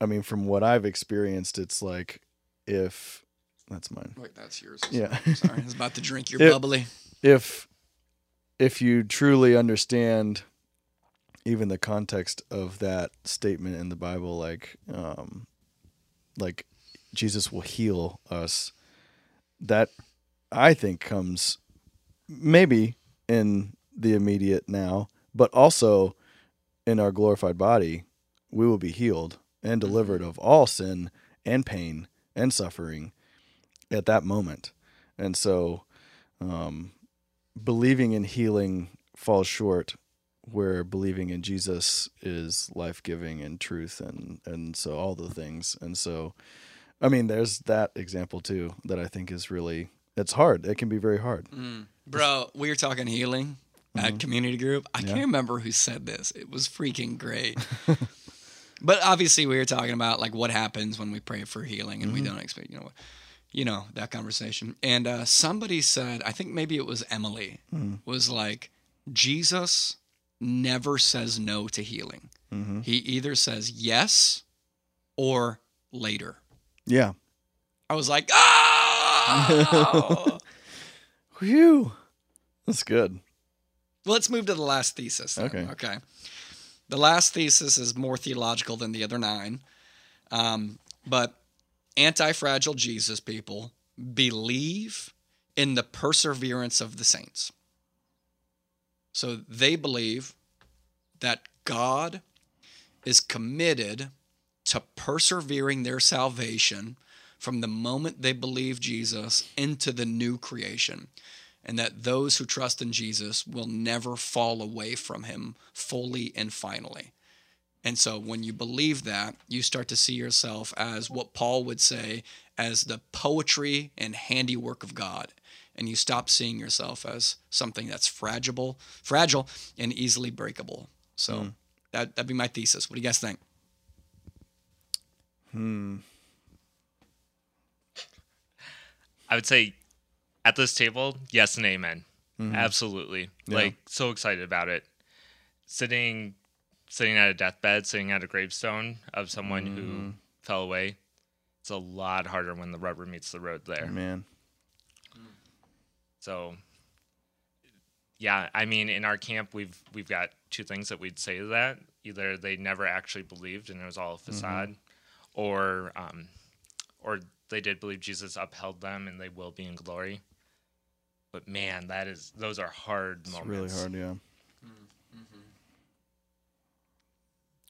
I mean, from what I've experienced, it's like if that's mine. Wait, that's yours. Yeah. Sorry, I was about to drink your It- bubbly. if if you truly understand even the context of that statement in the Bible, like um, like Jesus will heal us, that I think comes maybe in the immediate now, but also in our glorified body, we will be healed and delivered of all sin and pain and suffering at that moment. And so, um, believing in healing falls short where believing in Jesus is life-giving and truth and and so all the things and so I mean there's that example too that I think is really it's hard it can be very hard mm. Bro, we were talking healing at mm-hmm. community group. I Yeah. can't remember who said this. It was freaking great. but obviously, we were talking about like what happens when we pray for healing and we mm-hmm. don't expect, you know, you know that conversation. And uh, somebody said, I think maybe it was Emily, mm. was like, Jesus never says no to healing. Mm-hmm. He either says yes or later. yeah I was like, ah! Oh. Whew. that's good Let's move to the last thesis. then. Okay. Okay. The last thesis is more theological than the other nine. Um, but anti fragile Jesus people believe in the perseverance of the saints. So they believe that God is committed to persevering their salvation from the moment they believe Jesus into the new creation, and that those who trust in Jesus will never fall away from him fully and finally. And so when you believe that, you start to see yourself as what Paul would say as the poetry and handiwork of God. And you stop seeing yourself as something that's fragile, fragile and easily breakable. So hmm. that that'd be my thesis. What do you guys think? Hmm. I would say at this table, yes and amen. Mm-hmm. Absolutely. Yeah. Like so excited about it. Sitting sitting at a deathbed, sitting at a gravestone of someone who mm-hmm. fell away. It's a lot harder when the rubber meets the road there. Man. So yeah, I mean in our camp we've we've got two things that we'd say to that. Either they never actually believed and it was all a mm-hmm. facade, or um, or they did believe Jesus upheld them and they will be in glory. But man, that is those are hard It's moments. really hard, yeah.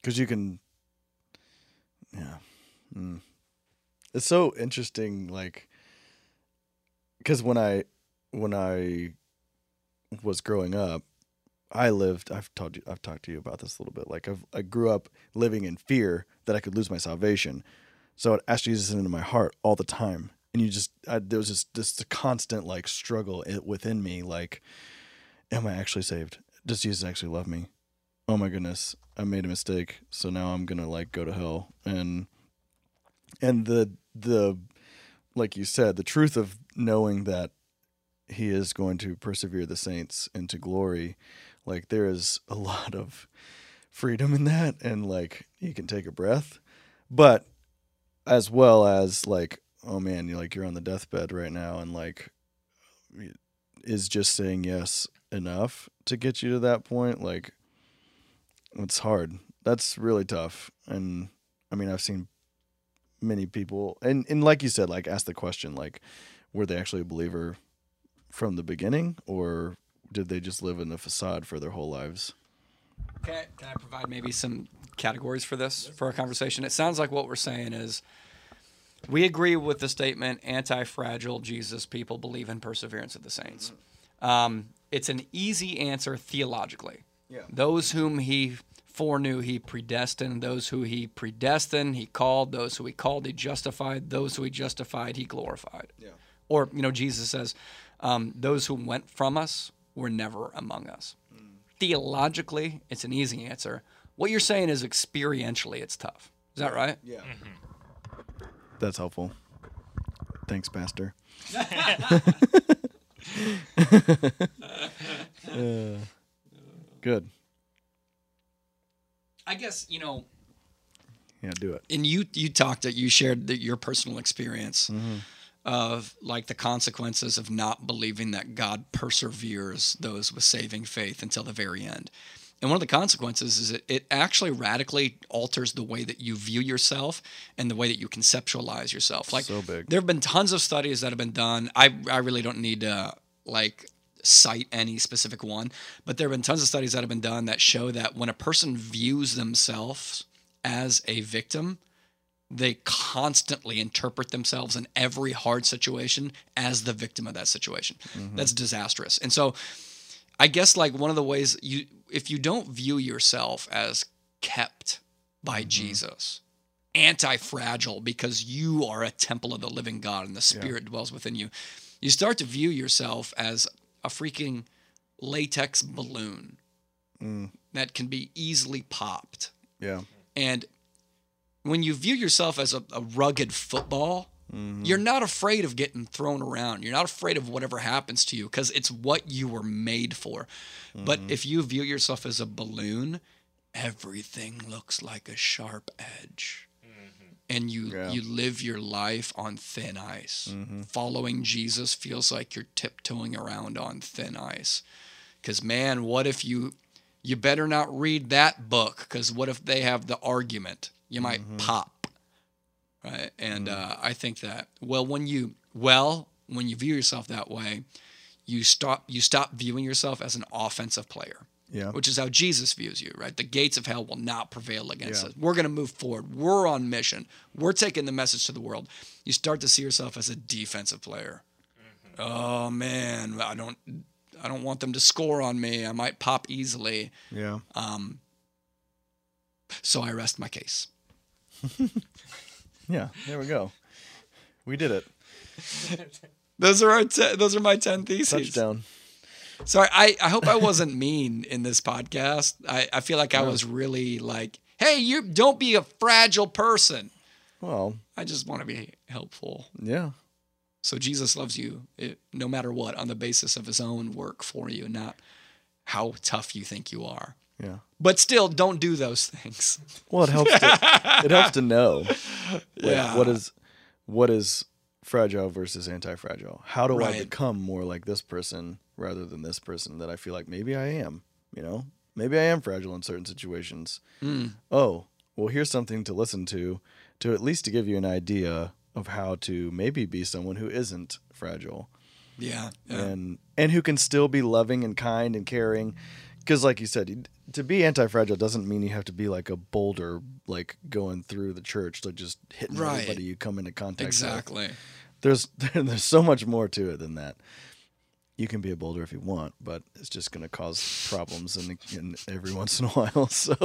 Because you can, yeah. Mm. It's so interesting, like, because when I when I was growing up, I lived. I've told you. I've talked to you about this a little bit. Like, I've, I grew up living in fear that I could lose my salvation, so I'd ask Jesus into my heart all the time, and you just I, there was just this constant like struggle within me, like am I actually saved? Does Jesus actually love me? Oh my goodness, I made a mistake, so now I'm gonna like go to hell. And and the the like you said, the truth of knowing that he is going to persevere the saints into glory, like there is a lot of freedom in that and like you can take a breath. But as well as like, oh man, you're like you're on the deathbed right now and like is just saying yes enough to get you to that point like it's hard. That's really tough. And i mean i've seen many people and and like you said like ask the question like were they actually a believer from the beginning or did they just live in a facade for their whole lives? Can I, can I provide maybe some categories for this for our conversation? It sounds like what we're saying is we agree with the statement anti-fragile Jesus people believe in perseverance of the saints. Um, it's an easy answer theologically. Yeah. Those whom he foreknew, he predestined. Those who he predestined, he called. Those who he called, he justified. Those who he justified, he glorified. Yeah. Or, you know, Jesus says, um, those who went from us were never among us. Theologically, it's an easy answer. What you're saying is experientially, it's tough. Is that right? yeah. That's helpful. Thanks pastor. Uh, good. I guess, you know, yeah do it. and you you talked that you shared the, your personal experience of like the consequences of not believing that God perseveres those with saving faith until the very end. And one of the consequences is it, it actually radically alters the way that you view yourself and the way that you conceptualize yourself. Like So big. there have been tons of studies that have been done. I I really don't need to like cite any specific one, but there have been tons of studies that have been done that show that when a person views themselves as a victim, they constantly interpret themselves in every hard situation as the victim of that situation. Mm-hmm. That's disastrous. And so I guess like one of the ways you if you don't view yourself as kept by mm-hmm. Jesus, anti-fragile because you are a temple of the living God and the spirit dwells within you. You start to view yourself as a freaking latex balloon mm. that can be easily popped. yeah And when you view yourself as a, a rugged football, Mm-hmm. you're not afraid of getting thrown around. You're not afraid of whatever happens to you because it's what you were made for. But mm-hmm. if you view yourself as a balloon, everything looks like a sharp edge. Mm-hmm. And you, Yeah. you live your life on thin ice. Following Jesus feels like you're tiptoeing around on thin ice. Because, man, what if you you better not read that book because what if they have the argument you might pop right and uh, i think that well when you well when you view yourself that way, you stop you stop viewing yourself as an offensive player. Yeah. Which is how Jesus views you, right? The gates of hell will not prevail against Yeah. us. We're going to move forward. We're on mission. We're taking the message to the world. You start to see yourself as a defensive player. Oh man, I don't I don't want them to score on me. I might pop easily. Yeah. Um So I rest my case. Yeah. There we go. We did it. Those are our te- those are my 10 theses. Touchdown. Sorry, I, I hope I wasn't mean in this podcast. I, I feel like I was really like, hey, you don't be a fragile person. Well, I just want to be helpful. yeah. So Jesus loves you eh, no matter what on the basis of his own work for you, not how tough you think you are. Yeah. But still, don't do those things. Well, it helps. To, it helps to know. Like, Yeah. What is what is fragile versus anti-fragile? How do I become more like this person rather than this person that I feel like maybe I am? You know, maybe I am fragile in certain situations. Hmm. Oh, well, here's something to listen to, to at least to give you an idea of how to maybe be someone who isn't fragile Yeah. yeah. and and who can still be loving and kind and caring because like you said to be anti-fragile doesn't mean you have to be like a boulder like going through the church like just hitting Right. everybody you come into contact with Exactly. there's there's so much more to it than that you can be a boulder if you want but it's just going to cause problems in, in every once in a while so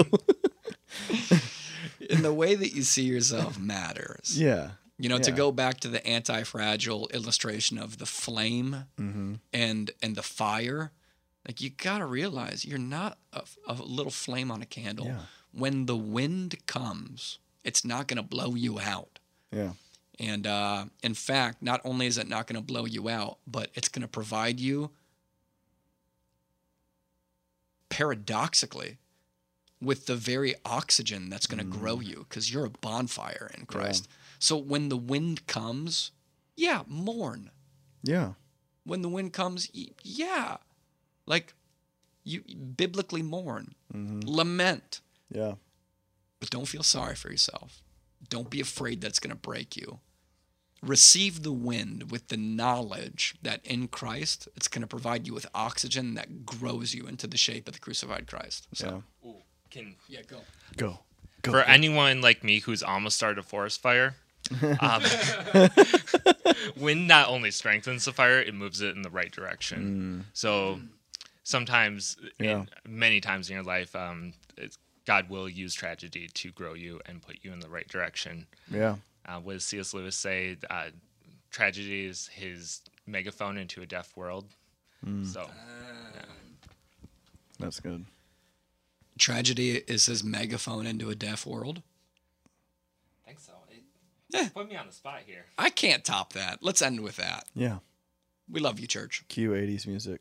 And the way that you see yourself matters. yeah You know, to go back to the anti-fragile illustration of the flame Mm-hmm. and and the fire, like you gotta realize you're not a, a little flame on a candle. Yeah. When the wind comes, it's not gonna blow you out. yeah And uh, in fact, not only is it not gonna blow you out, but it's gonna provide you, paradoxically, with the very oxygen that's going to grow you because you're a bonfire in Christ. So when the wind comes, yeah, mourn. yeah When the wind comes, yeah, like you biblically mourn, lament, yeah but don't feel sorry for yourself. Don't be afraid that's going to break you. Receive the wind with the knowledge that in Christ, it's going to provide you with oxygen that grows you into the shape of the crucified Christ. So, yeah Ooh, can yeah, go. go go for anyone like me who's almost started a forest fire, um, wind not only strengthens the fire, it moves it in the right direction. So sometimes, Yeah. in, many times in your life, um, it's, God will use tragedy to grow you and put you in the right direction. yeah Uh, what does C.S. Lewis say? Uh, tragedy is his megaphone into a deaf world. So that's good Tragedy is his megaphone into a deaf world. I think so. It, Put me on the spot here. I can't top that. Let's end with that. yeah We love you, church. cue 80s music